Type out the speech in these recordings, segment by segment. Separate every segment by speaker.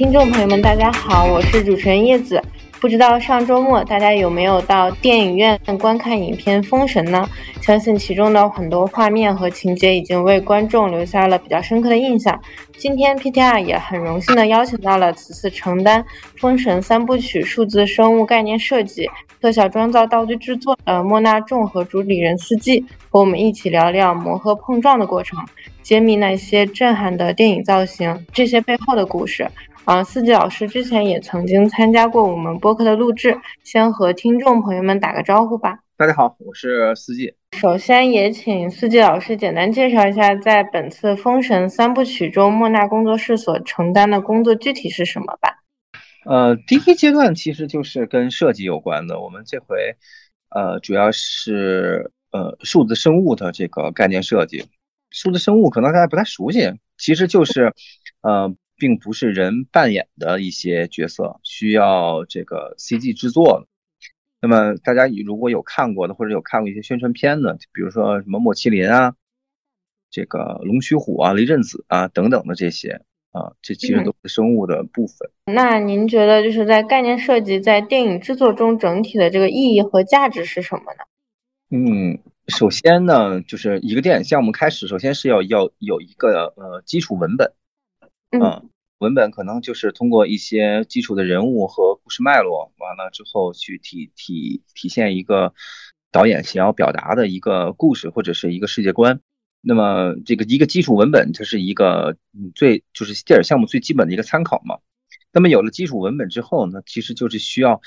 Speaker 1: 听众朋友们，大家好，我是主持人叶子。不知道上周末大家有没有到电影院观看影片《封神》呢？相信其中的很多画面和情节已经为观众留下了比较深刻的印象。今天 PTR 也很荣幸的邀请到了此次承担《封神三部曲》数字生物概念设计、特效妆造、道具制作的莫纳众和主理人司机，和我们一起聊聊磨合碰撞的过程，揭秘那些震撼的电影造型，这些背后的故事。啊，四季老师之前也曾经参加过我们播客的录制，先和听众朋友们打个招呼吧。
Speaker 2: 大家好，我是四季。
Speaker 1: 首先也请四季老师简单介绍一下，在本次《封神三部曲》中，莫纳工作室所承担的工作具体是什么吧？
Speaker 2: 呃，第一阶段其实就是跟设计有关的。我们这回，呃，主要是呃数字生物的这个概念设计。数字生物可能大家不太熟悉，其实就是，呃。并不是人扮演的一些角色，需要这个 CG 制作的。那么大家如果有看过的，或者有看过一些宣传片的，比如说什么莫麒麟啊，这个龙须虎啊、雷震子啊等等的这些啊，这其实都是生物的部分。
Speaker 1: 那您觉得就是在概念设计在电影制作中整体的这个意义和价值是什么呢？
Speaker 2: 嗯，首先呢，就是一个电影项目开始，首先是要要有一个呃基础文本。嗯，文本可能就是通过一些基础的人物和故事脉络，完了之后去体体体现一个导演想要表达的一个故事或者是一个世界观。那么这个一个基础文本，它是一个最就是电影项目最基本的一个参考嘛。那么有了基础文本之后呢，其实就是需要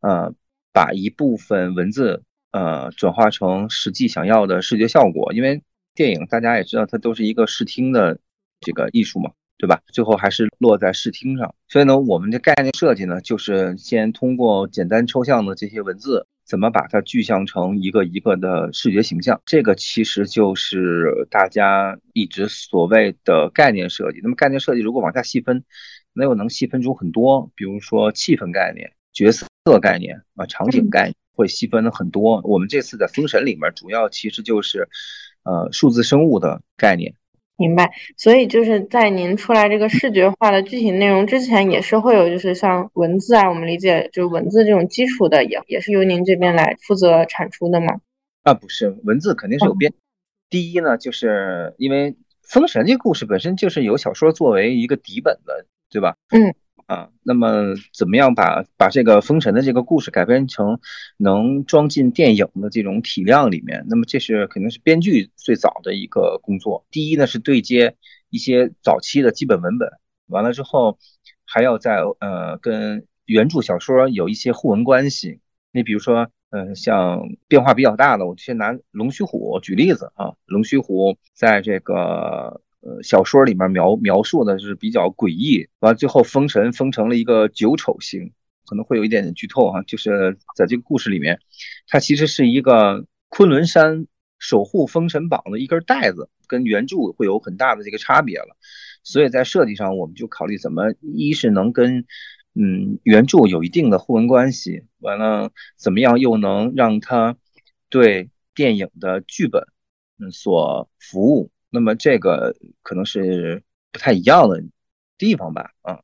Speaker 2: 呃把一部分文字呃转化成实际想要的视觉效果，因为电影大家也知道它都是一个视听的这个艺术嘛。对吧？最后还是落在视听上，所以呢，我们的概念设计呢，就是先通过简单抽象的这些文字，怎么把它具象成一个一个的视觉形象。这个其实就是大家一直所谓的概念设计。那么概念设计如果往下细分，那又能细分出很多，比如说气氛概念、角色概念啊、场景概念，会细分的很多。我们这次在封神里面，主要其实就是，呃，数字生物的概念。
Speaker 1: 明白，所以就是在您出来这个视觉化的具体内容之前，也是会有就是像文字啊，我们理解就是文字这种基础的，也也是由您这边来负责产出的吗？
Speaker 2: 啊，不是，文字肯定是有编。第一呢，就是因为《封神》这个故事本身就是有小说作为一个底本的，对吧？
Speaker 1: 嗯。
Speaker 2: 啊，那么怎么样把把这个封神的这个故事改编成能装进电影的这种体量里面？那么这是肯定是编剧最早的一个工作。第一呢是对接一些早期的基本文本，完了之后还要在呃跟原著小说有一些互文关系。你比如说，嗯，像变化比较大的，我先拿龙须虎举例子啊，龙须虎在这个。呃，小说里面描描述的是比较诡异，完了最后封神封成了一个九丑星，可能会有一点点剧透哈，就是在这个故事里面，它其实是一个昆仑山守护封神榜的一根带子，跟原著会有很大的这个差别了，所以在设计上我们就考虑怎么一是能跟嗯原著有一定的互文关系，完了怎么样又能让它对电影的剧本嗯所服务。那么这个可能是不太一样的地方吧，嗯。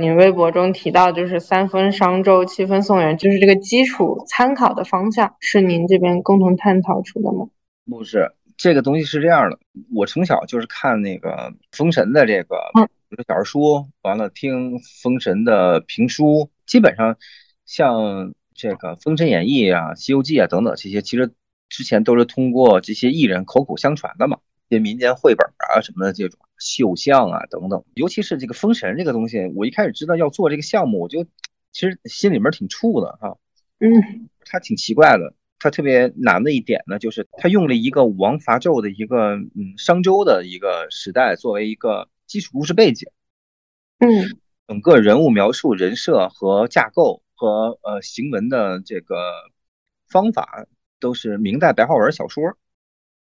Speaker 1: 您微博中提到就是三分商周，七分宋元，就是这个基础参考的方向，是您这边共同探讨出的吗？
Speaker 2: 不是，这个东西是这样的，我从小就是看那个封神的这个小说书，完了听封神的评书，基本上像这个《封神演义》啊、《西游记》啊等等这些，其实之前都是通过这些艺人口口相传的嘛。些民间绘本啊什么的这种绣像啊等等，尤其是这个封神这个东西，我一开始知道要做这个项目，我就 其实心里面挺怵的哈。
Speaker 1: 嗯，
Speaker 2: 它挺奇怪的，它特别难的一点呢，就是它用了一个武王伐纣的一个嗯商周的一个时代作为一个基础故事背景。
Speaker 1: 嗯，
Speaker 2: 整个人物描述、人设和架构和呃行文的这个方法都是明代白话文小说。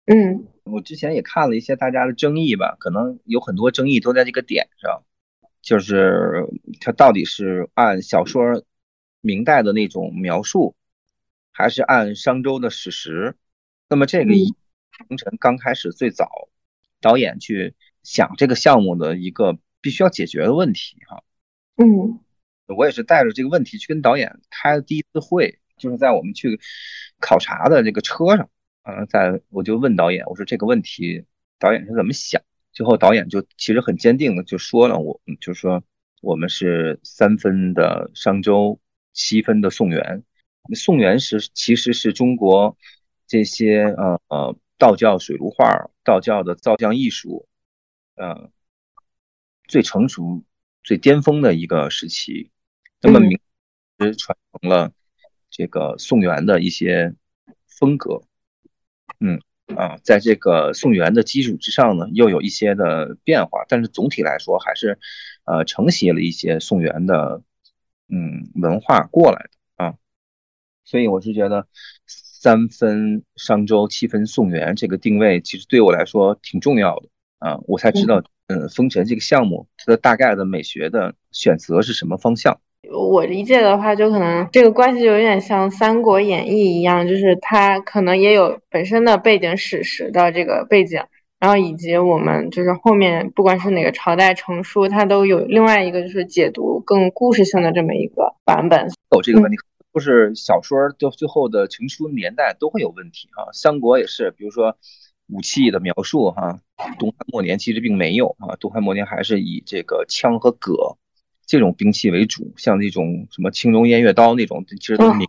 Speaker 1: 嗯，
Speaker 2: 我之前也看了一些大家的争议吧，可能有很多争议都在这个点上，就是它到底是按小说明代的那种描述，还是按商周的史实？那么这个凌晨刚开始最早导演去想这个项目的一个必须要解决的问题哈。
Speaker 1: 嗯，
Speaker 2: 我也是带着这个问题去跟导演开了第一次会，就是在我们去考察的这个车上，啊，在我就问导演，我说这个问题导演是怎么想？最后导演就其实很坚定的就说了，我就说我们是三分的商周，七分的宋元。宋元是其实是中国这些呃呃道教水陆画、道教的造像艺术，呃最成熟、最巅峰的一个时期。那么明实传承了这个宋元的一些风格，嗯啊，在这个宋元的基础之上呢，又有一些的变化，但是总体来说还是呃承袭了一些宋元的嗯文化过来的啊。所以我是觉得三分商周，七分宋元这个定位，其实对我来说挺重要的啊。我才知道，嗯，封神这个项目它的大概的美学的选择是什么方向。
Speaker 1: 我理解的话，就可能这个关系就有点像《三国演义》一样，就是它可能也有本身的背景史实的这个背景，然后以及我们就是后面不管是哪个朝代成书，它都有另外一个就是解读更故事性的这么一个版本。
Speaker 2: 有这个问题。就是小说到最后的成书年代都会有问题啊，三国也是，比如说武器的描述哈，东汉末年其实并没有啊，东汉末年还是以这个枪和戈这种兵器为主，像那种什么青龙偃月刀那种，其实都是美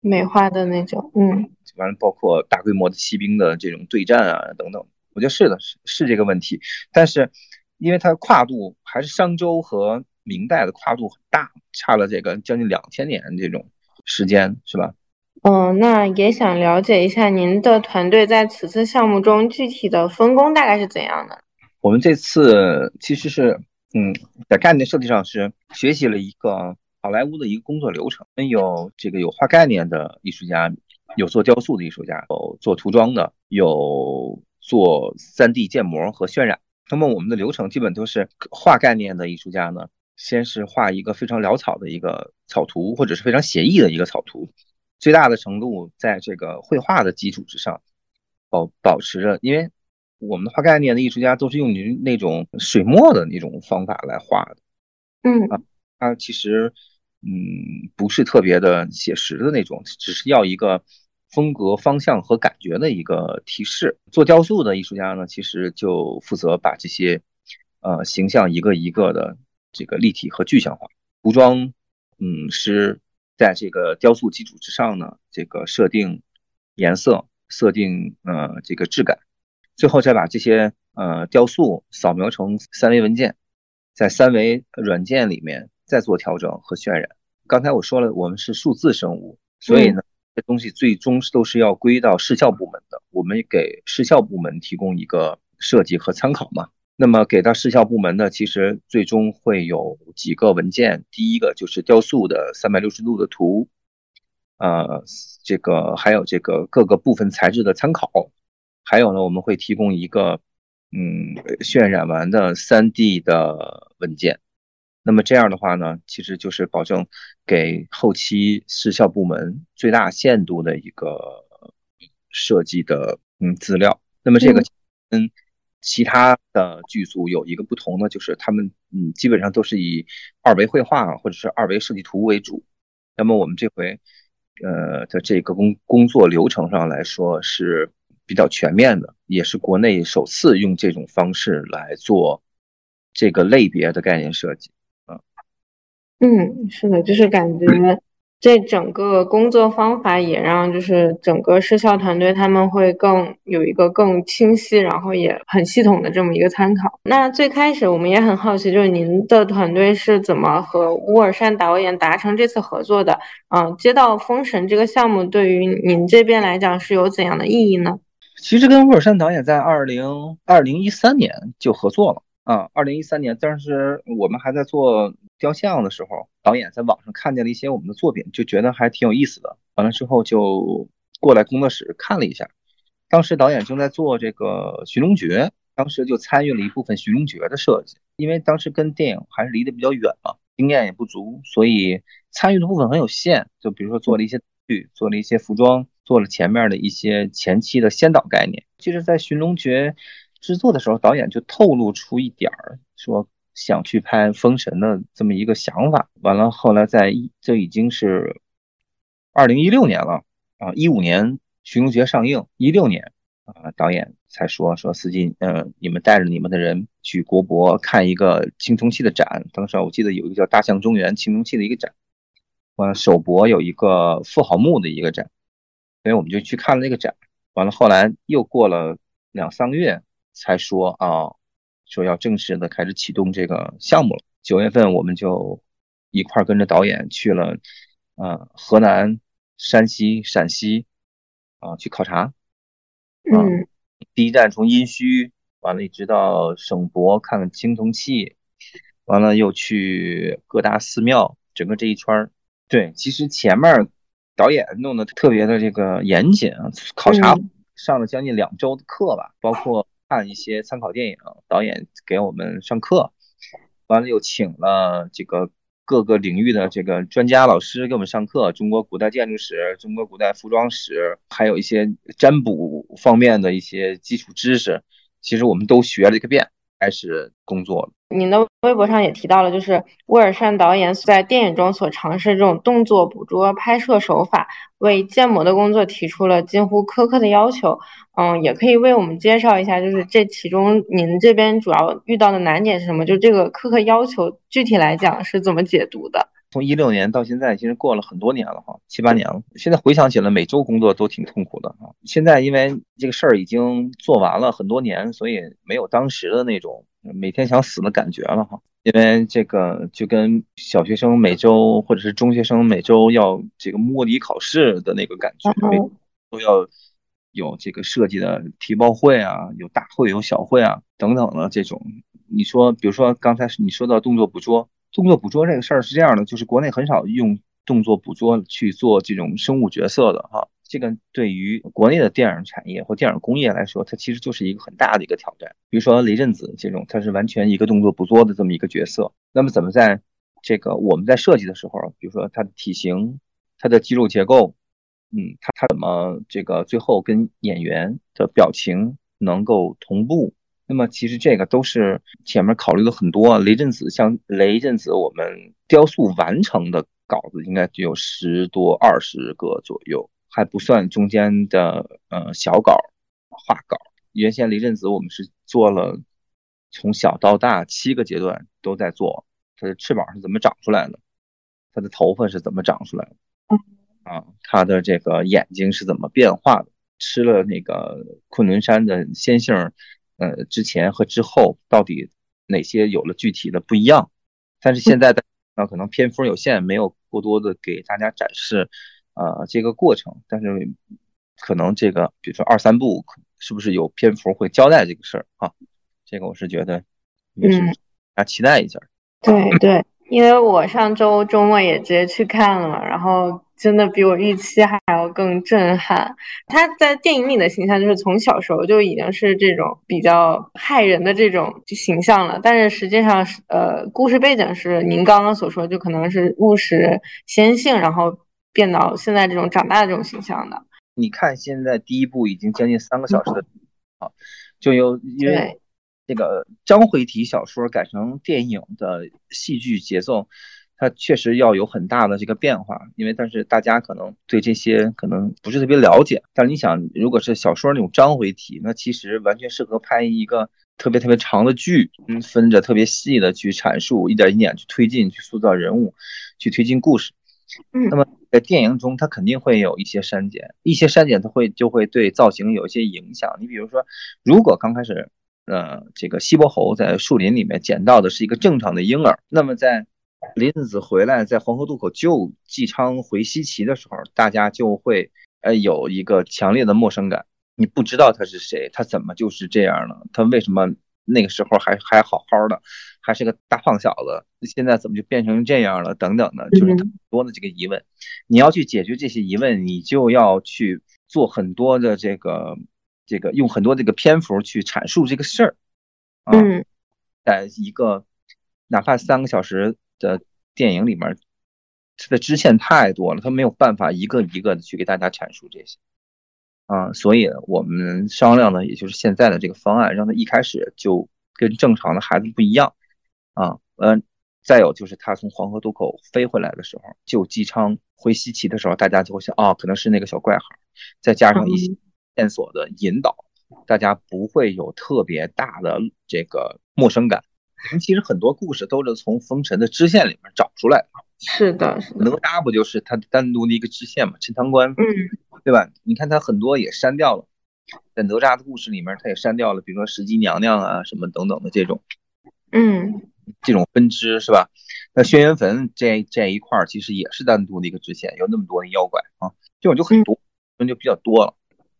Speaker 1: 美化的那种，嗯，
Speaker 2: 完了包括大规模的骑兵的这种对战啊等等，我觉得是的，是是这个问题，但是因为它跨度还是商周和明代的跨度很大，差了这个将近两千年这种。时间是吧？
Speaker 1: 嗯，那也想了解一下您的团队在此次项目中具体的分工大概是怎样的？
Speaker 2: 我们这次其实是，嗯，在概念设计上是学习了一个好莱坞的一个工作流程。有这个有画概念的艺术家，有做雕塑的艺术家，有做涂装的，有做 3D 建模和渲染。那么我们的流程基本都是画概念的艺术家呢。先是画一个非常潦草的一个草图，或者是非常写意的一个草图，最大的程度在这个绘画的基础之上保保持着，因为我们的画概念的艺术家都是用您那种水墨的那种方法来画的，
Speaker 1: 嗯
Speaker 2: 啊，它其实嗯不是特别的写实的那种，只是要一个风格方向和感觉的一个提示。做雕塑的艺术家呢，其实就负责把这些呃形象一个一个的。这个立体和具象化服装，嗯，是在这个雕塑基础之上呢，这个设定颜色、设定呃这个质感，最后再把这些呃雕塑扫描成三维文件，在三维软件里面再做调整和渲染。刚才我说了，我们是数字生物，所以呢，这东西最终都是要归到视效部门的，我们给视效部门提供一个设计和参考嘛。那么给到视效部门呢，其实最终会有几个文件。第一个就是雕塑的三百六十度的图，呃，这个还有这个各个部分材质的参考，还有呢，我们会提供一个嗯渲染完的三 D 的文件。那么这样的话呢，其实就是保证给后期视效部门最大限度的一个设计的嗯资料。那么这个跟。其他的剧组有一个不同呢，就是他们嗯基本上都是以二维绘画或者是二维设计图为主。那么我们这回呃的这个工工作流程上来说是比较全面的，也是国内首次用这种方式来做这个类别的概念设计。
Speaker 1: 嗯嗯，是的，就是感觉。这整个工作方法也让就是整个视效团队他们会更有一个更清晰，然后也很系统的这么一个参考。那最开始我们也很好奇，就是您的团队是怎么和乌尔善导演达成这次合作的？嗯，接到《封神》这个项目对于您这边来讲是有怎样的意义呢？
Speaker 2: 其实跟乌尔善导演在二零二零一三年就合作了啊，二零一三年当时我们还在做。雕像的时候，导演在网上看见了一些我们的作品，就觉得还挺有意思的。完了之后就过来工作室看了一下。当时导演正在做这个寻龙诀，当时就参与了一部分寻龙诀的设计。因为当时跟电影还是离得比较远嘛，经验也不足，所以参与的部分很有限。就比如说做了一些剧，做了一些服装，做了前面的一些前期的先导概念。其实，在寻龙诀制作的时候，导演就透露出一点儿说。想去拍《封神》的这么一个想法。完了，后来在这已经是二零一六年了啊，一五年《寻龙诀》上映，一六年啊，导演才说说司机，嗯，你们带着你们的人去国博看一个青铜器的展。当时我记得有一个叫“大象中原”青铜器的一个展，完了首博有一个富豪墓的一个展，所以我们就去看了那个展。完了，后来又过了两三个月，才说啊，说要正式的开始启动这个项目了。九月份我们就一块跟着导演去了，呃，河南、山西、陕西啊去考察。
Speaker 1: 嗯，
Speaker 2: 第一站从殷墟，完了一直到省博看看青铜器，完了又去各大寺庙，整个这一圈儿。对，其实前面。导演弄得特别的这个严谨啊，考察上了将近两周的课吧，包括看一些参考电影，导演给我们上课，完了又请了这个各个领域的这个专家老师给我们上课，中国古代建筑史、中国古代服装史，还有一些占卜方面的一些基础知识，其实我们都学了一个遍，开始工作了。
Speaker 1: 您的微博上也提到了，就是威尔善导演在电影中所尝试这种动作捕捉拍摄手法，为建模的工作提出了近乎苛刻的要求。嗯，也可以为我们介绍一下，就是这其中您这边主要遇到的难点是什么？就这个苛刻要求，具体来讲是怎么解读的？
Speaker 2: 从一六年到现在，其实过了很多年了哈，七八年了。现在回想起来，每周工作都挺痛苦的哈。现在因为这个事儿已经做完了很多年，所以没有当时的那种每天想死的感觉了哈。因为这个就跟小学生每周或者是中学生每周要这个摸底考试的那个感觉，都要有这个设计的提报会啊，有大会有小会啊等等的这种。你说，比如说刚才你说到动作捕捉。动作捕捉这个事儿是这样的，就是国内很少用动作捕捉去做这种生物角色的哈。这个对于国内的电影产业或电影工业来说，它其实就是一个很大的一个挑战。比如说雷震子这种，他是完全一个动作捕捉的这么一个角色，那么怎么在这个我们在设计的时候，比如说他的体型、他的肌肉结构，嗯，他他怎么这个最后跟演员的表情能够同步？那么其实这个都是前面考虑了很多。雷震子像雷震子，我们雕塑完成的稿子应该就有十多二十个左右，还不算中间的呃小稿画稿。原先雷震子我们是做了从小到大七个阶段都在做，它的翅膀是怎么长出来的，它的头发是怎么长出来的，啊，它的这个眼睛是怎么变化的，吃了那个昆仑山的仙杏。呃，之前和之后到底哪些有了具体的不一样？但是现在的啊，可能篇幅有限，没有过多的给大家展示，呃，这个过程。但是可能这个，比如说二三部，是不是有篇幅会交代这个事儿啊？这个我是觉得也是大家期待一下。
Speaker 1: 对对。因为我上周周末也直接去看了，然后真的比我预期还要更震撼。他在电影里的形象就是从小时候就已经是这种比较害人的这种形象了，但是实际上是呃，故事背景是您刚刚所说，就可能是务实先性，然后变到现在这种长大的这种形象的。
Speaker 2: 你看现在第一部已经将近三个小时的啊，就有因为。这个章回体小说改成电影的戏剧节奏，它确实要有很大的这个变化，因为但是大家可能对这些可能不是特别了解。但是你想，如果是小说那种章回体，那其实完全适合拍一个特别特别长的剧，嗯，分着特别细的去阐述，一点一点去推进，去塑造人物，去推进故事。
Speaker 1: 嗯，
Speaker 2: 那么在电影中，它肯定会有一些删减，一些删减它会就会对造型有一些影响。你比如说，如果刚开始。呃，这个西伯侯在树林里面捡到的是一个正常的婴儿。那么在林子回来在黄河渡口救纪昌回西岐的时候，大家就会呃有一个强烈的陌生感。你不知道他是谁，他怎么就是这样了？他为什么那个时候还还好好的，还是个大胖小子，现在怎么就变成这样了？等等的，就是很多的这个疑问。你要去解决这些疑问，你就要去做很多的这个。这个用很多这个篇幅去阐述这个事儿，啊，在一个哪怕三个小时的电影里面，它的支线太多了，他没有办法一个一个的去给大家阐述这些，啊，所以我们商量的也就是现在的这个方案，让他一开始就跟正常的孩子不一样，啊，嗯，再有就是他从黄河渡口飞回来的时候，就姬昌回西岐的时候，大家就会想，啊，可能是那个小怪孩，再加上一些线索的引导，大家不会有特别大的这个陌生感。其实很多故事都是从封神的支线里面找出来的。
Speaker 1: 是的，
Speaker 2: 哪吒不就是他单独的一个支线嘛？陈塘关，
Speaker 1: 嗯，
Speaker 2: 对吧？你看他很多也删掉了，在哪吒的故事里面，他也删掉了，比如说石矶娘娘啊什么等等的这种，
Speaker 1: 嗯，
Speaker 2: 这种分支是吧？那轩辕坟这这一块其实也是单独的一个支线，有那么多的妖怪啊，这种就很多，那就比较多了。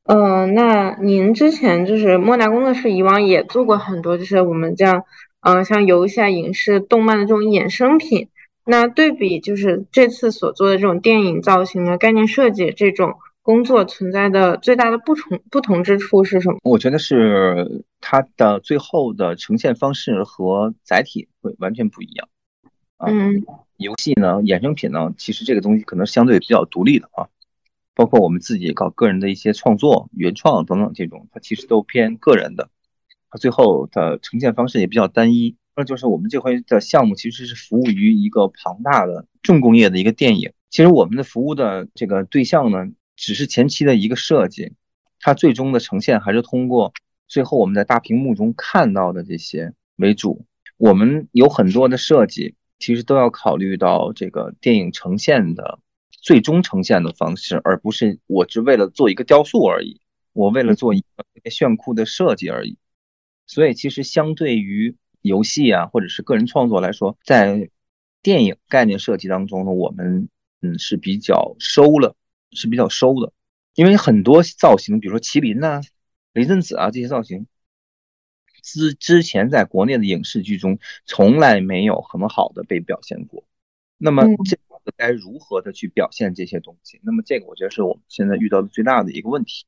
Speaker 1: 嗯，那您之前就是莫奈工作室以往也做过很多，就是我们这样，嗯，像游戏、啊、影视、动漫的这种衍生品。那对比就是这次所做的这种电影造型的概念设计这种工作存在的最大的不同不同之处是什么？
Speaker 2: 我觉得是它的最后的呈现方式和载体会完全不一样。
Speaker 1: 嗯，
Speaker 2: 游戏呢，衍生品呢，其实这个东西可能相对比较独立的啊，包括我们自己搞个人的一些创作、原创等等这种，它其实都偏个人的，它最后的呈现方式也比较单一。那就是我们这回的项目其实是服务于一个庞大的重工业的一个电影。其实我们的服务的这个对象呢，只是前期的一个设计，它最终的呈现还是通过最后我们在大屏幕中看到的这些为主。我们有很多的设计，其实都要考虑到这个电影呈现的最终呈现的方式，而不是我只为了做一个雕塑而已，我为了做一个炫酷的设计而已。所以其实相对于游戏啊，或者是个人创作来说，在电影概念设计当中呢，我们嗯是比较收了，是比较收的，因为很多造型，比如说麒麟呐、雷震子啊这些造型，之之前在国内的影视剧中从来没有很好的被表现过。那么这该如何的去表现这些东西？那么这个我觉得是我们现在遇到的最大的一个问题，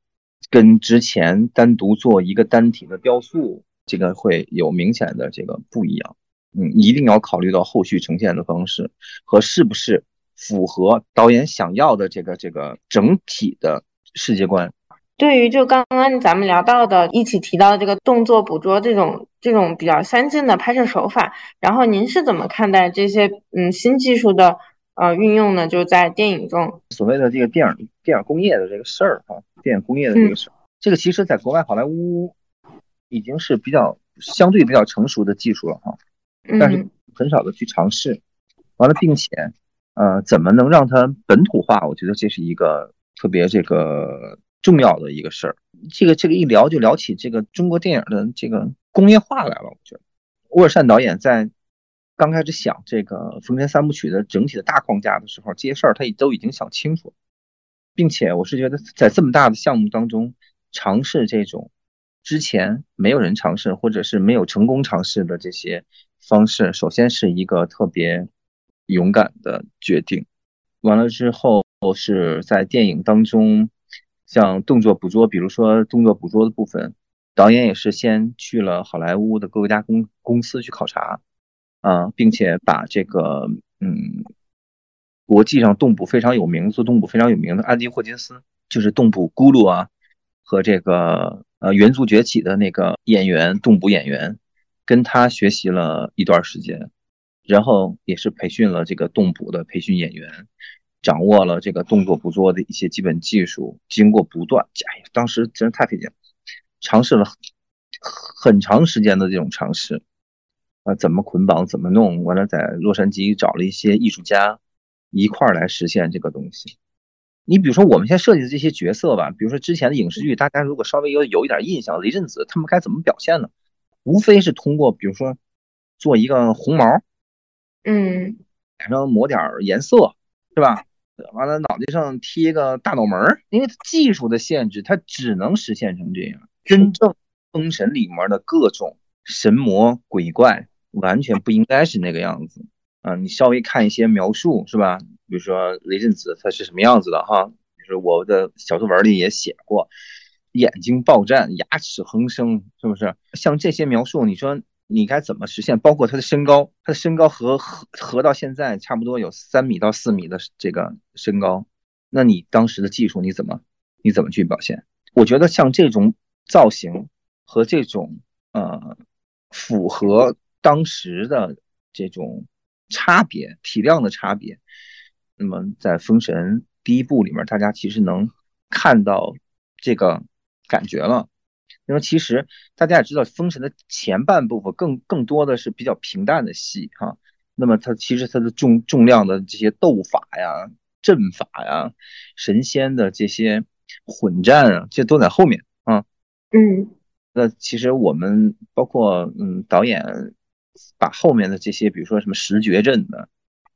Speaker 2: 跟之前单独做一个单体的雕塑。这个会有明显的这个不一样，嗯，一定要考虑到后续呈现的方式和是不是符合导演想要的这个这个整体的世界观。
Speaker 1: 对于就刚刚咱们聊到的，一起提到的这个动作捕捉这种这种比较先进的拍摄手法，然后您是怎么看待这些嗯新技术的呃运用呢？就在电影中，
Speaker 2: 所谓的这个电影电影工业的这个事儿哈，电影工业的这个事儿，这个其实在国外好莱坞。已经是比较相对比较成熟的技术了哈，但是很少的去尝试，完了，并且，呃，怎么能让它本土化？我觉得这是一个特别这个重要的一个事儿。这个这个一聊就聊起这个中国电影的这个工业化来了。我觉得，沃尔善导演在刚开始想这个《封神三部曲》的整体的大框架的时候，这些事儿他也都已经想清楚了，并且我是觉得在这么大的项目当中尝试这种。之前没有人尝试，或者是没有成功尝试的这些方式，首先是一个特别勇敢的决定。完了之后是在电影当中，像动作捕捉，比如说动作捕捉的部分，导演也是先去了好莱坞的各个家公公司去考察，啊，并且把这个嗯，国际上动捕非常有名、做动捕非常有名的安迪霍金斯，就是动捕咕噜啊和这个。呃，元素崛起的那个演员，动捕演员，跟他学习了一段时间，然后也是培训了这个动捕的培训演员，掌握了这个动作捕捉的一些基本技术。经过不断，哎呀，当时真是太费劲了，尝试了很长时间的这种尝试，啊，怎么捆绑，怎么弄，完了在洛杉矶找了一些艺术家一块儿来实现这个东西。你比如说，我们现在设计的这些角色吧，比如说之前的影视剧，大家如果稍微有有一点印象，雷震子他们该怎么表现呢？无非是通过，比如说做一个红毛，
Speaker 1: 嗯，
Speaker 2: 脸上抹点颜色，是吧？完了脑袋上贴个大脑门儿，因为技术的限制，它只能实现成这样。真正封神里面的各种神魔鬼怪，完全不应该是那个样子啊！你稍微看一些描述，是吧？比如说雷震子他是什么样子的哈？就是我的小作文里也写过，眼睛爆绽，牙齿横生，是不是？像这些描述，你说你该怎么实现？包括他的身高，他的身高和和和到现在差不多有三米到四米的这个身高，那你当时的技术你怎么你怎么去表现？我觉得像这种造型和这种呃符合当时的这种差别体量的差别。那么在《封神》第一部里面，大家其实能看到这个感觉了。因为其实大家也知道，《封神》的前半部分更更多的是比较平淡的戏哈。那么它其实它的重重量的这些斗法呀、阵法呀、神仙的这些混战啊，这都在后面啊。
Speaker 1: 嗯。
Speaker 2: 那其实我们包括嗯导演把后面的这些，比如说什么石绝阵的、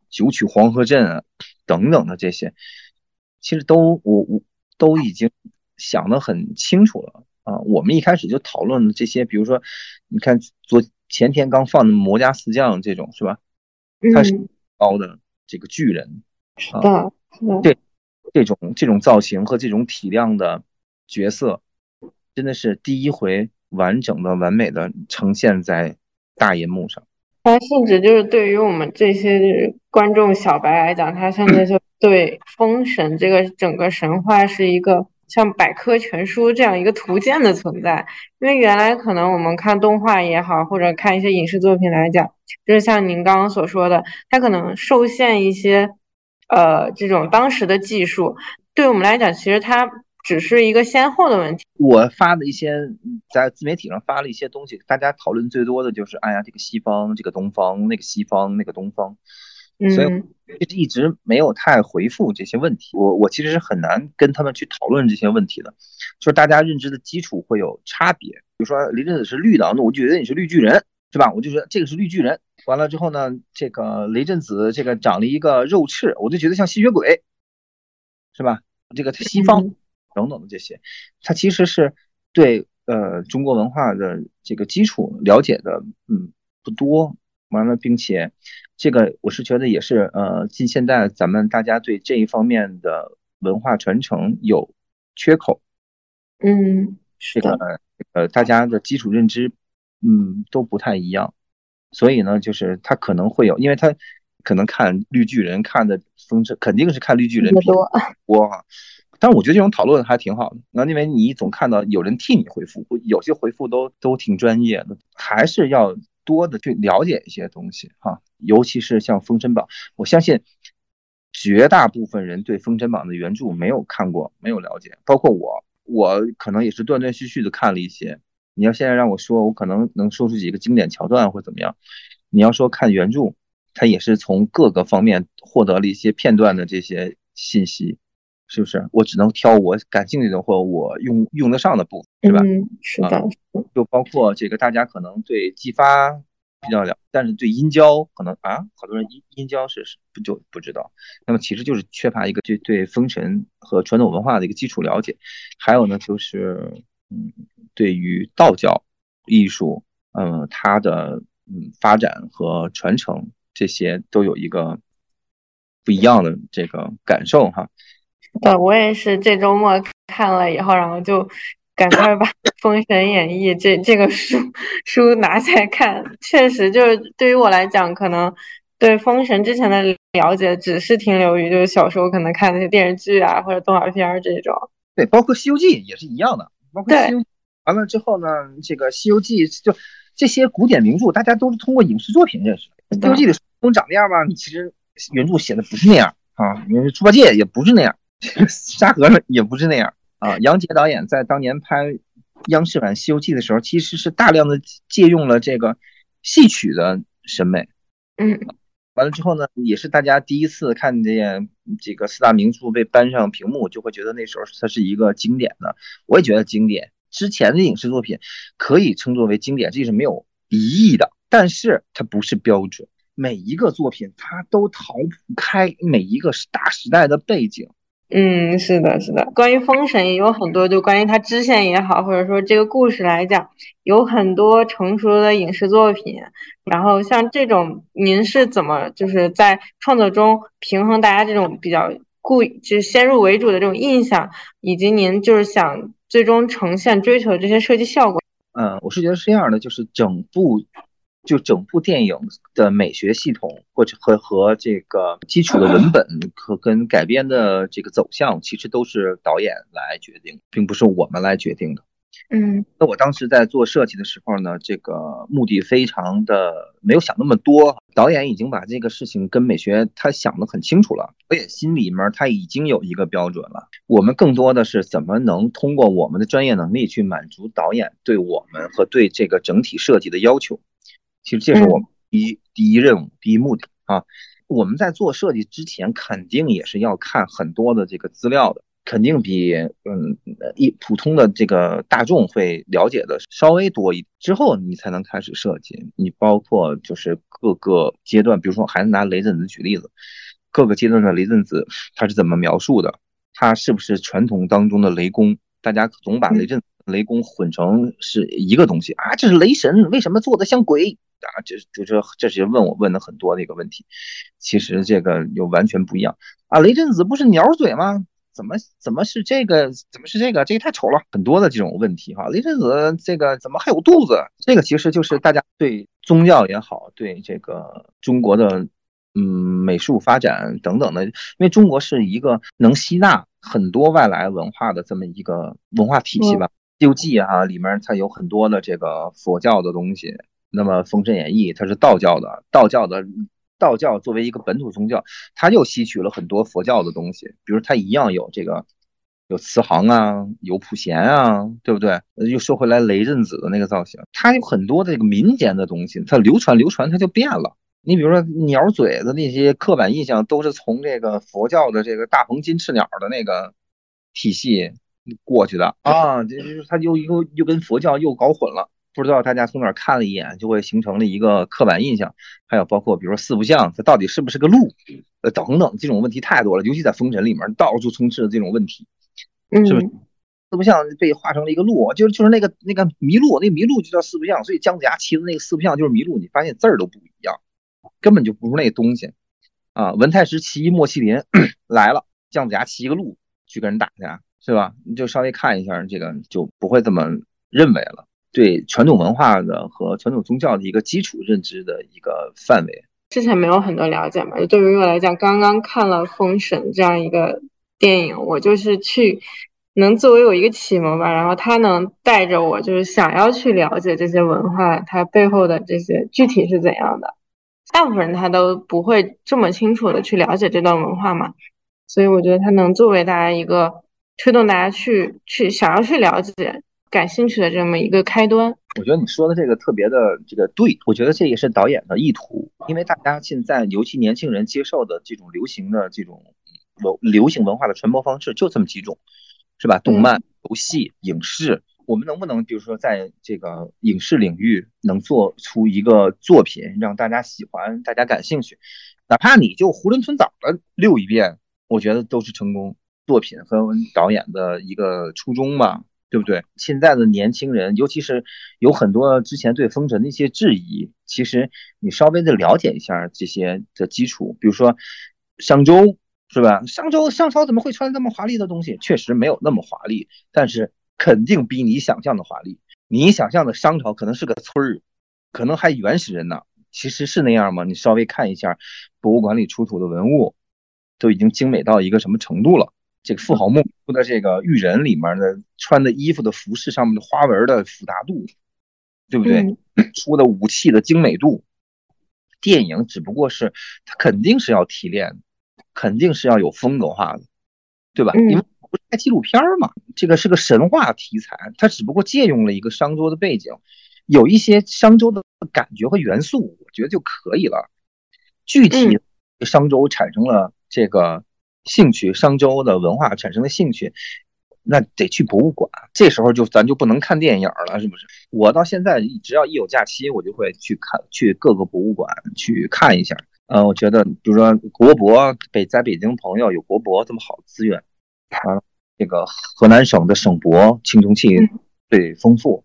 Speaker 2: 九曲黄河阵啊等等的这些，其实都我我都已经想得很清楚了啊。我们一开始就讨论这些，比如说你看昨前天刚放的魔家四将这种是吧？他是高的这个巨人，
Speaker 1: 是的，
Speaker 2: 这这种这种造型和这种体量的角色。真的是第一回完整的、完美的呈现在大银幕上。
Speaker 1: 它甚至就是对于我们这些观众小白来讲，它甚至就对封神这个整个神话是一个像百科全书这样一个图鉴的存在。因为原来可能我们看动画也好，或者看一些影视作品来讲，就是像您刚刚所说的，它可能受限一些，呃，这种当时的技术，对我们来讲，其实它。只是一个先后的问题。
Speaker 2: 我发的一些在自媒体上发了一些东西，大家讨论最多的就是，哎呀，这个西方，这个东方，那个西方，那个东方，所以一直没有太回复这些问题。我我其实是很难跟他们去讨论这些问题的，就是大家认知的基础会有差别。比如说雷震子是绿的，那我就觉得你是绿巨人，是吧？我就觉得这个是绿巨人。完了之后呢，这个雷震子这个长了一个肉翅，我就觉得像吸血鬼，是吧？这个西方。等等的这些，他其实是对呃中国文化的这个基础了解的，嗯不多。完了，并且这个我是觉得也是呃近现代咱们大家对这一方面的文化传承有缺口。
Speaker 1: 嗯，
Speaker 2: 是的呃大家的基础认知嗯都不太一样，所以呢，就是他可能会有，因为他可能看绿巨人看的风筝肯定是看绿巨人
Speaker 1: 多
Speaker 2: 多哈。但我觉得这种讨论还挺好的，那因为你总看到有人替你回复，有些回复都都挺专业的，还是要多的去了解一些东西哈。尤其是像《封神榜》，我相信绝大部分人对《封神榜》的原著没有看过，没有了解，包括我，我可能也是断断续续的看了一些。你要现在让我说，我可能能说出几个经典桥段或怎么样。你要说看原著，他也是从各个方面获得了一些片段的这些信息。是不是？我只能挑我感兴趣的或我用用得上的部分，是吧？
Speaker 1: 嗯，是的。
Speaker 2: 就包括这个，大家可能对技发比较了，但是对阴交可能啊，好多人阴阴交是不就不知道。那么其实就是缺乏一个对对风神和传统文化的一个基础了解。还有呢，就是嗯，对于道教艺术，嗯，它的嗯发展和传承这些都有一个不一样的这个感受哈。
Speaker 1: 对，我也是这周末看了以后，然后就赶快把《封神演义》这这个书书拿起来看。确实，就是对于我来讲，可能对封神之前的了解只是停留于就是小时候可能看那些电视剧啊或者动画片这种。
Speaker 2: 对，包括《西游记》也是一样的。包括西游完了之后呢，这个《西游记》就这些古典名著，大家都是通过影视作品认识的。《西游记》的风长那样吧？你其实原著写的不是那样啊，因为猪八戒也不是那样。沙和尚也不是那样啊！杨洁导演在当年拍央视版《西游记》的时候，其实是大量的借用了这个戏曲的审美。
Speaker 1: 嗯，
Speaker 2: 完了之后呢，也是大家第一次看见这个四大名著被搬上屏幕，就会觉得那时候它是一个经典的。我也觉得经典。之前的影视作品可以称作为经典，这是没有疑义的。但是它不是标准，每一个作品它都逃不开每一个大时代的背景。
Speaker 1: 嗯，是的，是的。关于封神也有很多，就关于它支线也好，或者说这个故事来讲，有很多成熟的影视作品。然后像这种，您是怎么就是在创作中平衡大家这种比较故意就是先入为主的这种印象，以及您就是想最终呈现追求这些设计效果？
Speaker 2: 嗯，我是觉得是这样的，就是整部。就整部电影的美学系统，或者和和这个基础的文本和跟改编的这个走向，其实都是导演来决定，并不是我们来决定的。
Speaker 1: 嗯，
Speaker 2: 那我当时在做设计的时候呢，这个目的非常的没有想那么多，导演已经把这个事情跟美学他想得很清楚了，我也心里面他已经有一个标准了。我们更多的是怎么能通过我们的专业能力去满足导演对我们和对这个整体设计的要求。其实这是我们第一第一任务、第一目的啊。我们在做设计之前，肯定也是要看很多的这个资料的。肯定比嗯一普通的这个大众会了解的稍微多一之后，你才能开始设计。你包括就是各个阶段，比如说还是拿雷震子举例子，各个阶段的雷震子他是怎么描述的？他是不是传统当中的雷公？大家总把雷震雷公混成是一个东西啊？这是雷神，为什么做的像鬼啊？这就是这是问我问的很多的一个问题。其实这个又完全不一样啊！雷震子不是鸟嘴吗？怎么怎么是这个？怎么是这个？这个太丑了，很多的这种问题哈。雷震子这个怎么还有肚子？这个其实就是大家对宗教也好，对这个中国的嗯美术发展等等的，因为中国是一个能吸纳很多外来文化的这么一个文化体系吧。《西游记》哈里面它有很多的这个佛教的东西，那么《封神演义》它是道教的，道教的。道教作为一个本土宗教，它又吸取了很多佛教的东西，比如它一样有这个有慈航啊，有普贤啊，对不对？又说回来雷震子的那个造型，它有很多的这个民间的东西，它流传流传，它就变了。你比如说鸟嘴的那些刻板印象，都是从这个佛教的这个大鹏金翅鸟的那个体系过去的啊，这就是它又又又跟佛教又搞混了。不知道大家从哪看了一眼，就会形成了一个刻板印象。还有包括，比如说四不像，它到底是不是个鹿？呃，等等，这种问题太多了。尤其在封神里面，到处充斥着这种问题，是不是？四不像被画成了一个鹿，就是就是那个那个麋鹿，那麋鹿就叫四不像。所以姜子牙骑的那个四不像就是麋鹿，你发现字儿都不一样，根本就不是那东西啊。文太师骑一莫麒麟 来了，姜子牙骑一个鹿去跟人打去，是吧？你就稍微看一下这个，就不会这么认为了。对传统文化的和传统宗教的一个基础认知的一个范围，
Speaker 1: 之前没有很多了解嘛。就对于我来讲，刚刚看了《封神》这样一个电影，我就是去能作为我一个启蒙吧，然后他能带着我，就是想要去了解这些文化，它背后的这些具体是怎样的。大部分人他都不会这么清楚的去了解这段文化嘛，所以我觉得它能作为大家一个推动大家去去想要去了解。感兴趣的这么一个开端，
Speaker 2: 我觉得你说的这个特别的这个对，我觉得这也是导演的意图，因为大家现在尤其年轻人接受的这种流行的这种文流行文化的传播方式就这么几种，是吧？动漫、游戏、影视，我们能不能比如说在这个影视领域能做出一个作品让大家喜欢、大家感兴趣，哪怕你就囫囵吞枣的溜一遍，我觉得都是成功作品和导演的一个初衷吧。对不对？现在的年轻人，尤其是有很多之前对封神的一些质疑，其实你稍微的了解一下这些的基础，比如说商周，是吧？商周商朝怎么会穿这么华丽的东西？确实没有那么华丽，但是肯定比你想象的华丽。你想象的商朝可能是个村儿，可能还原始人呢。其实是那样吗？你稍微看一下博物馆里出土的文物，都已经精美到一个什么程度了？这个富豪墓出的这个玉人里面的穿的衣服的服饰上面的花纹的复杂度，对不对？出的武器的精美度，电影只不过是它肯定是要提炼，肯定是要有风格化的，对吧？因为不是拍纪录片嘛，这个是个神话题材，它只不过借用了一个商周的背景，有一些商周的感觉和元素，我觉得就可以了。具体商周产生了这个。兴趣商周的文化产生的兴趣，那得去博物馆。这时候就咱就不能看电影了，是不是？我到现在只要一有假期，我就会去看去各个博物馆去看一下。呃，我觉得比如说国博，北在北京朋友有国博这么好的资源，啊，这个河南省的省博青铜器最丰富，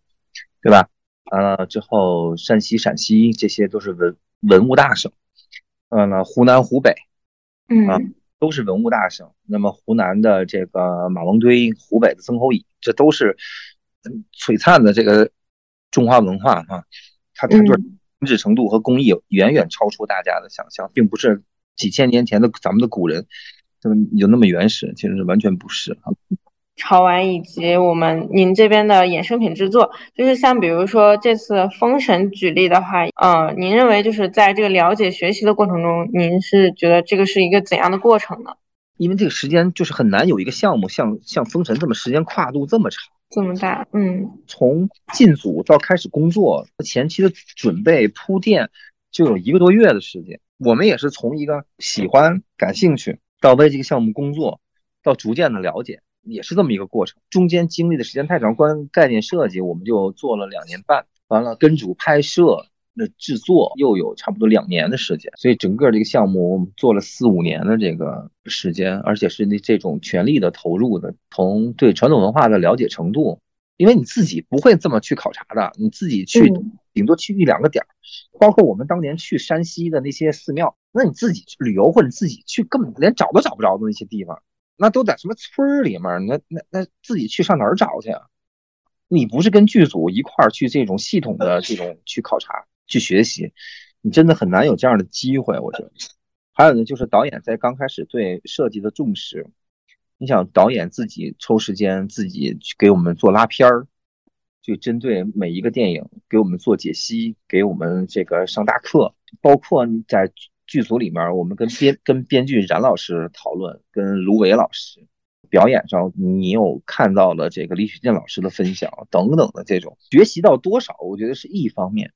Speaker 2: 对吧？完了之后，山西、陕西这些都是文文物大省。嗯，那湖南、湖北，
Speaker 1: 嗯。
Speaker 2: 都是文物大省，那么湖南的这个马王堆，湖北的曾侯乙，这都是璀璨的这个中华文化啊！它它就是精致程度和工艺远远超出大家的想象，并不是几千年前的咱们的古人，就有那么原始，其实是完全不是啊。
Speaker 1: 潮玩以及我们您这边的衍生品制作，就是像比如说这次封神举例的话，呃，您认为就是在这个了解学习的过程中，您是觉得这个是一个怎样的过程呢？
Speaker 2: 因为这个时间就是很难有一个项目像像封神这么时间跨度这么长，
Speaker 1: 这么大，嗯，
Speaker 2: 从进组到开始工作前期的准备铺垫就有一个多月的时间。我们也是从一个喜欢、感兴趣到为这个项目工作，到逐渐的了解，也是这么一个过程。中间经历的时间太长，关概念设计我们就做了两年半，完了跟组拍摄。那制作又有差不多两年的时间，所以整个这个项目我们做了四五年的这个时间，而且是那这种全力的投入的，从对传统文化的了解程度，因为你自己不会这么去考察的，你自己去顶多去一两个点儿，包括我们当年去山西的那些寺庙，那你自己去旅游或者自己去根本连找都找不着的那些地方，那都在什么村儿里面，那那那自己去上哪儿找去啊？你不是跟剧组一块儿去这种系统的 这种去考察？去学习，你真的很难有这样的机会。我觉得，还有呢，就是导演在刚开始对设计的重视。你想，导演自己抽时间，自己去给我们做拉片儿，就针对每一个电影给我们做解析，给我们这个上大课。包括你在剧组里面，我们跟编跟编剧冉老师讨论，跟卢伟老师表演上，你有看到了这个李雪健老师的分享等等的这种学习到多少？我觉得是一方面。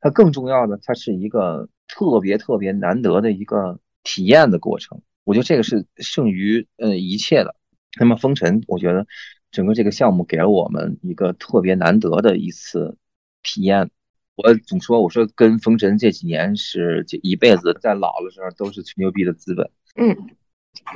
Speaker 2: 它更重要的，它是一个特别特别难得的一个体验的过程。我觉得这个是胜于呃一切的。那么封神，我觉得整个这个项目给了我们一个特别难得的一次体验。我总说，我说跟风神这几年是这一辈子，在老的时候都是吹牛逼的资本。
Speaker 1: 嗯。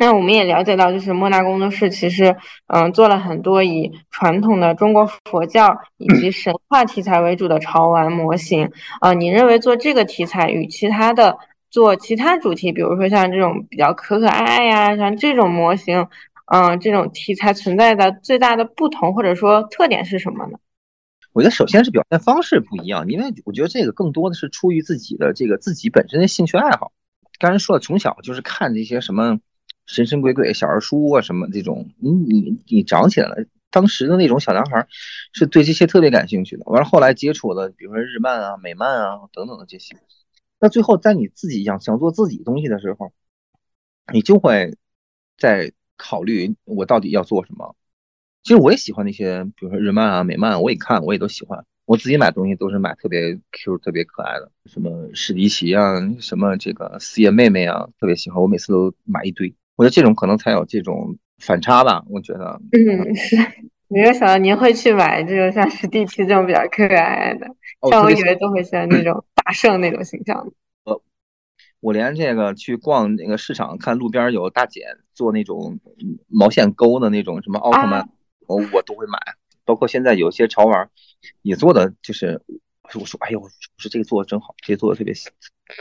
Speaker 1: 那我们也了解到，就是莫纳工作室其实，嗯，做了很多以传统的中国佛教以及神话题材为主的潮玩模型。呃，你认为做这个题材与其他的做其他主题，比如说像这种比较可可爱爱呀，像这种模型，嗯，这种题材存在的最大的不同或者说特点是什么呢？
Speaker 2: 我觉得首先是表现方式不一样，因为我觉得这个更多的是出于自己的这个自己本身的兴趣爱好。刚才说了，从小就是看这些什么。神神鬼鬼、小儿书啊，什么这种，你你你长起来了。当时的那种小男孩是对这些特别感兴趣的。完了后来接触了，比如说日漫啊、美漫啊等等的这些。那最后在你自己想想做自己东西的时候，你就会在考虑我到底要做什么。其实我也喜欢那些，比如说日漫啊、美漫，我也看，我也都喜欢。我自己买东西都是买特别 Q、特别可爱的，什么史迪奇啊，什么这个四叶妹妹啊，特别喜欢。我每次都买一堆。我觉得这种可能才有这种反差吧，我觉得。
Speaker 1: 嗯，是。没有想到您会去买这种像史蒂奇这种比较可爱的，像我以为都会像那种 大圣那种形象的。
Speaker 2: 我我连这个去逛那个市场，看路边有大姐做那种毛线钩的那种什么奥特曼，我我都会买。包括现在有些潮玩也做的，就是我说哎呦，我说这个做的真好，这个做的特别喜，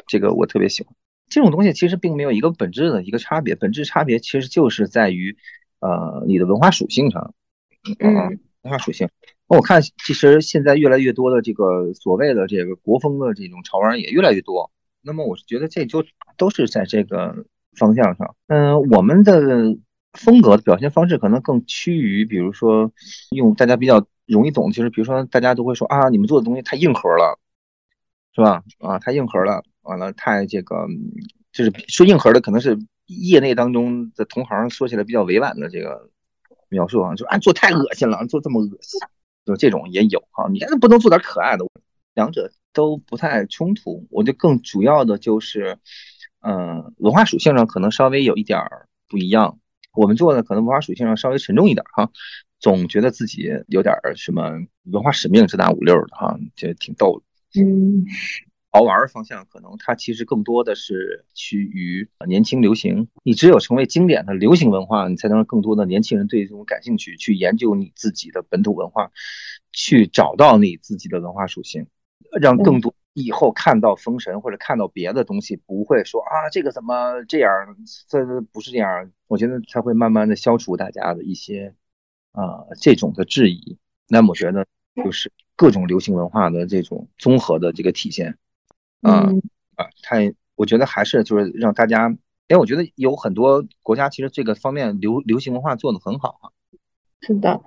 Speaker 2: 这个我特别喜欢。这种东西其实并没有一个本质的一个差别，本质差别其实就是在于，呃，你的文化属性上，
Speaker 1: 嗯，
Speaker 2: 文化属性。那我看其实现在越来越多的这个所谓的这个国风的这种潮玩也越来越多。那么我是觉得这就都是在这个方向上。嗯，我们的风格的表现方式可能更趋于，比如说用大家比较容易懂，就是比如说大家都会说啊，你们做的东西太硬核了，是吧？啊，太硬核了。完了，太这个就是说硬核的，可能是业内当中的同行说起来比较委婉的这个描述啊，就啊做太恶心了，做这么恶心，就这种也有哈。你不能做点可爱的，两者都不太冲突。我觉得更主要的就是，嗯，文化属性上可能稍微有一点儿不一样。我们做的可能文化属性上稍微沉重一点哈，总觉得自己有点什么文化使命，这大五六的哈，就挺逗
Speaker 1: 的。嗯。
Speaker 2: 潮玩方向可能它其实更多的是趋于年轻流行。你只有成为经典的流行文化，你才能让更多的年轻人对这种感兴趣，去研究你自己的本土文化，去找到你自己的文化属性，让更多以后看到封神或者看到别的东西，不会说啊这个怎么这样，这不是这样。我觉得才会慢慢的消除大家的一些啊这种的质疑。那么我觉得就是各种流行文化的这种综合的这个体现。嗯啊，他我觉得还是就是让大家，因为我觉得有很多国家其实这个方面流流行文化做的很好啊，
Speaker 1: 是的，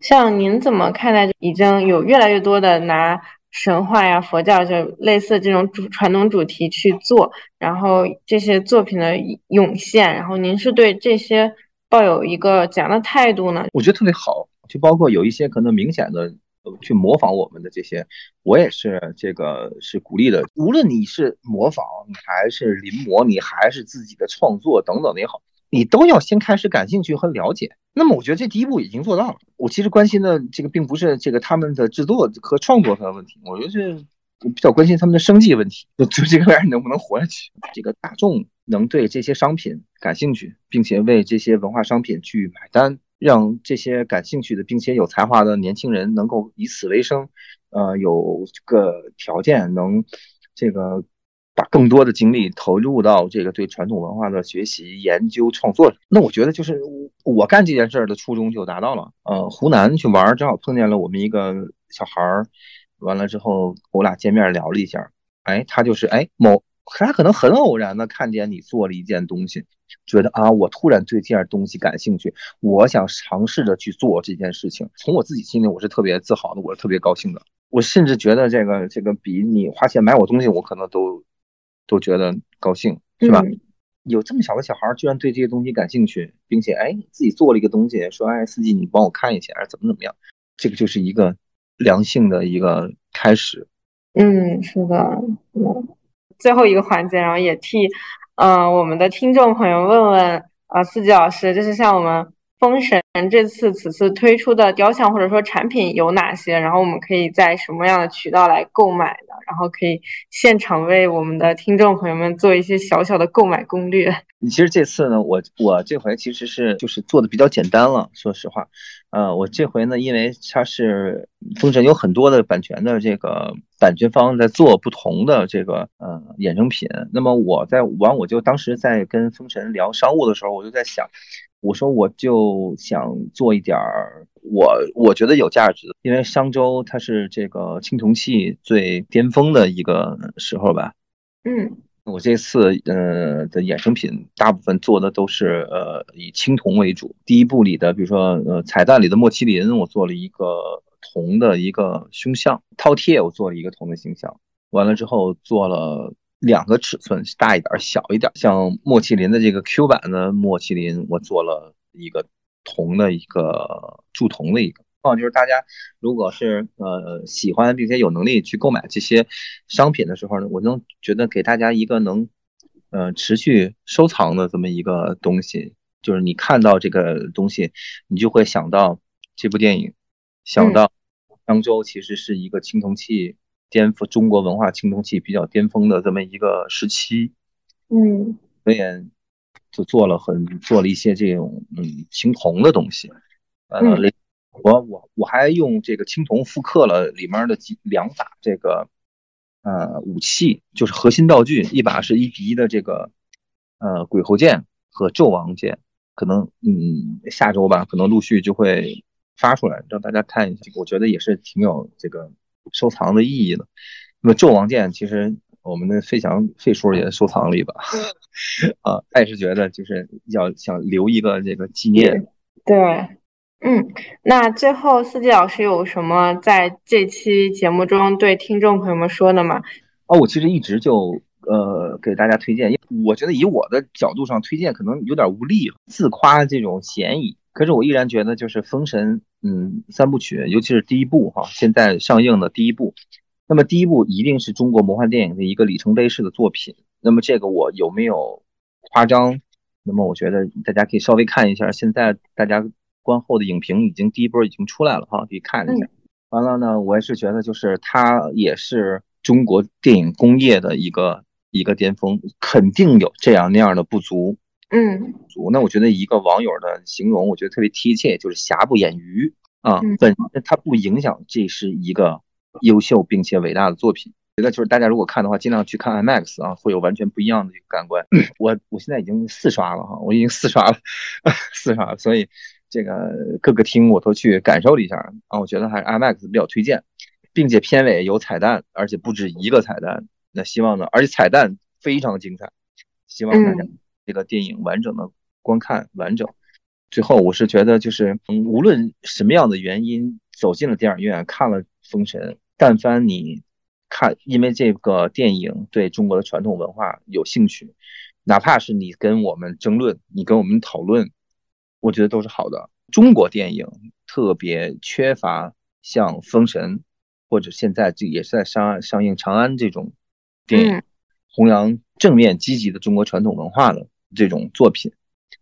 Speaker 1: 像您怎么看待已经有越来越多的拿神话呀、佛教就类似这种主传统主题去做，然后这些作品的涌现，然后您是对这些抱有一个怎样的态度呢？
Speaker 2: 我觉得特别好，就包括有一些可能明显的。去模仿我们的这些，我也是这个是鼓励的。无论你是模仿，你还是临摹，你还是自己的创作等等也好，你都要先开始感兴趣和了解。那么我觉得这第一步已经做到了。我其实关心的这个并不是这个他们的制作和创作上的问题，我觉得是比较关心他们的生计问题，就就这个玩意儿能不能活下去。这个大众能对这些商品感兴趣，并且为这些文化商品去买单。让这些感兴趣的并且有才华的年轻人能够以此为生，呃，有个条件能这个把更多的精力投入到这个对传统文化的学习、研究、创作。那我觉得就是我干这件事儿的初衷就达到了。呃，湖南去玩，正好碰见了我们一个小孩儿，完了之后我俩见面聊了一下，哎，他就是哎某。他可能很偶然的看见你做了一件东西，觉得啊，我突然对这件东西感兴趣，我想尝试着去做这件事情。从我自己心里，我是特别自豪的，我是特别高兴的。我甚至觉得这个这个比你花钱买我东西，我可能都都觉得高兴，是吧？有这么小的小孩居然对这些东西感兴趣，并且哎自己做了一个东西，说哎司机你帮我看一下，怎么怎么样，这个就是一个良性的一个开始。
Speaker 1: 嗯，是的，嗯。最后一个环节，然后也替，嗯，我们的听众朋友问问，啊，四季老师，就是像我们封神这次此次推出的雕像或者说产品有哪些？然后我们可以在什么样的渠道来购买呢？然后可以现场为我们的听众朋友们做一些小小的购买攻略。
Speaker 2: 你其实这次呢，我我这回其实是就是做的比较简单了，说实话，呃，我这回呢，因为它是封神有很多的版权的这个版权方在做不同的这个呃衍生品，那么我在完我就当时在跟封神聊商务的时候，我就在想，我说我就想做一点儿我我觉得有价值的，因为商周它是这个青铜器最巅峰的一个时候吧，
Speaker 1: 嗯。
Speaker 2: 我这次呃的衍生品大部分做的都是呃以青铜为主。第一部里的，比如说呃彩蛋里的莫麒麟，我做了一个铜的一个胸像；饕餮我做了一个铜的形象。完了之后做了两个尺寸，大一点、小一点。像莫麒麟的这个 Q 版的莫麒麟，我做了一个铜的一个铸铜的一个。就是大家如果是呃喜欢并且有能力去购买这些商品的时候呢，我能觉得给大家一个能呃持续收藏的这么一个东西，就是你看到这个东西，你就会想到这部电影，想到漳州其实是一个青铜器颠覆中国文化青铜器比较巅峰的这么一个时期，
Speaker 1: 嗯，
Speaker 2: 所以就做了很做了一些这种嗯青铜的东西，呃。我我我还用这个青铜复刻了里面的几两把这个呃武器，就是核心道具，一把是一比一的这个呃鬼侯剑和纣王剑，可能嗯下周吧，可能陆续就会发出来让大家看一下，我觉得也是挺有这个收藏的意义呢。那么纣王剑其实我们的费翔费叔也收藏了一把，啊，他也是觉得就是要想留一个这个纪念，
Speaker 1: 对。嗯，那最后四季老师有什么在这期节目中对听众朋友们说的吗？
Speaker 2: 哦，我其实一直就呃给大家推荐，因为我觉得以我的角度上推荐可能有点无力，自夸这种嫌疑。可是我依然觉得就是《封神》嗯三部曲，尤其是第一部哈，现在上映的第一部，那么第一部一定是中国魔幻电影的一个里程碑式的作品。那么这个我有没有夸张？那么我觉得大家可以稍微看一下，现在大家。观后的影评已经第一波已经出来了哈，可以看一下。完了呢，我也是觉得就是它也是中国电影工业的一个一个巅峰，肯定有这样那样的不足。
Speaker 1: 嗯，
Speaker 2: 足。那我觉得一个网友的形容，我觉得特别贴切，就是瑕不掩瑜啊。本身它不影响这是一个优秀并且伟大的作品。觉得就是大家如果看的话，尽量去看 IMAX 啊，会有完全不一样的一个感官。我我现在已经四刷了哈，我已经四刷了，四刷了，所以。这个各个厅我都去感受了一下啊，我觉得还是 IMAX 比较推荐，并且片尾有彩蛋，而且不止一个彩蛋。那希望呢，而且彩蛋非常精彩，希望大家这个电影完整的观看完整。最后，我是觉得就是，嗯，无论什么样的原因走进了电影院看了《封神》，但凡你看，因为这个电影对中国的传统文化有兴趣，哪怕是你跟我们争论，你跟我们讨论，我觉得都是好的。中国电影特别缺乏像《封神》，或者现在这也是在上上映《长安》这种电影，弘扬正面积极的中国传统文化的这种作品，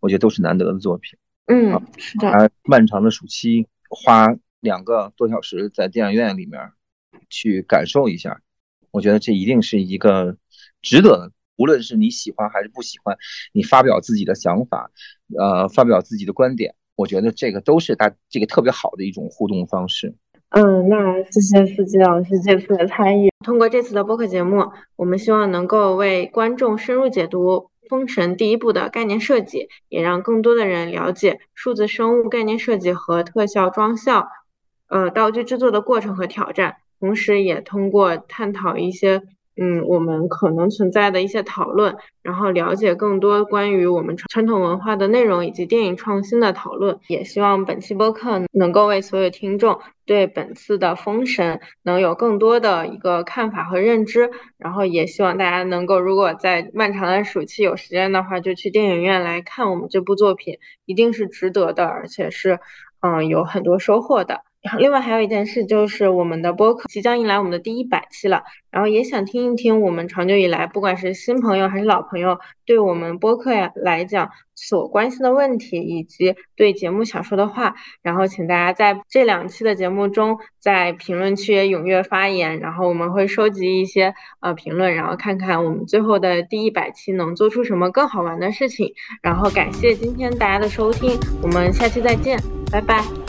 Speaker 2: 我觉得都是难得的作品。
Speaker 1: 嗯，是的。
Speaker 2: 漫长的暑期，花两个多小时在电影院里面去感受一下，我觉得这一定是一个值得的。无论是你喜欢还是不喜欢，你发表自己的想法，呃，发表自己的观点，我觉得这个都是大这个特别好的一种互动方式。
Speaker 1: 嗯，那谢谢司机老师这次的参与。通过这次的播客节目，我们希望能够为观众深入解读。封神第一部的概念设计，也让更多的人了解数字生物概念设计和特效妆效，呃，道具制作的过程和挑战，同时也通过探讨一些。嗯，我们可能存在的一些讨论，然后了解更多关于我们传统文化的内容以及电影创新的讨论。也希望本期播客能够为所有听众对本次的《封神》能有更多的一个看法和认知。然后也希望大家能够，如果在漫长的暑期有时间的话，就去电影院来看我们这部作品，一定是值得的，而且是嗯有很多收获的。另外还有一件事，就是我们的播客即将迎来我们的第一百期了，然后也想听一听我们长久以来，不管是新朋友还是老朋友，对我们播客呀来讲所关心的问题，以及对节目想说的话。然后请大家在这两期的节目中，在评论区踊跃发言，然后我们会收集一些呃评论，然后看看我们最后的第一百期能做出什么更好玩的事情。然后感谢今天大家的收听，我们下期再见，拜拜。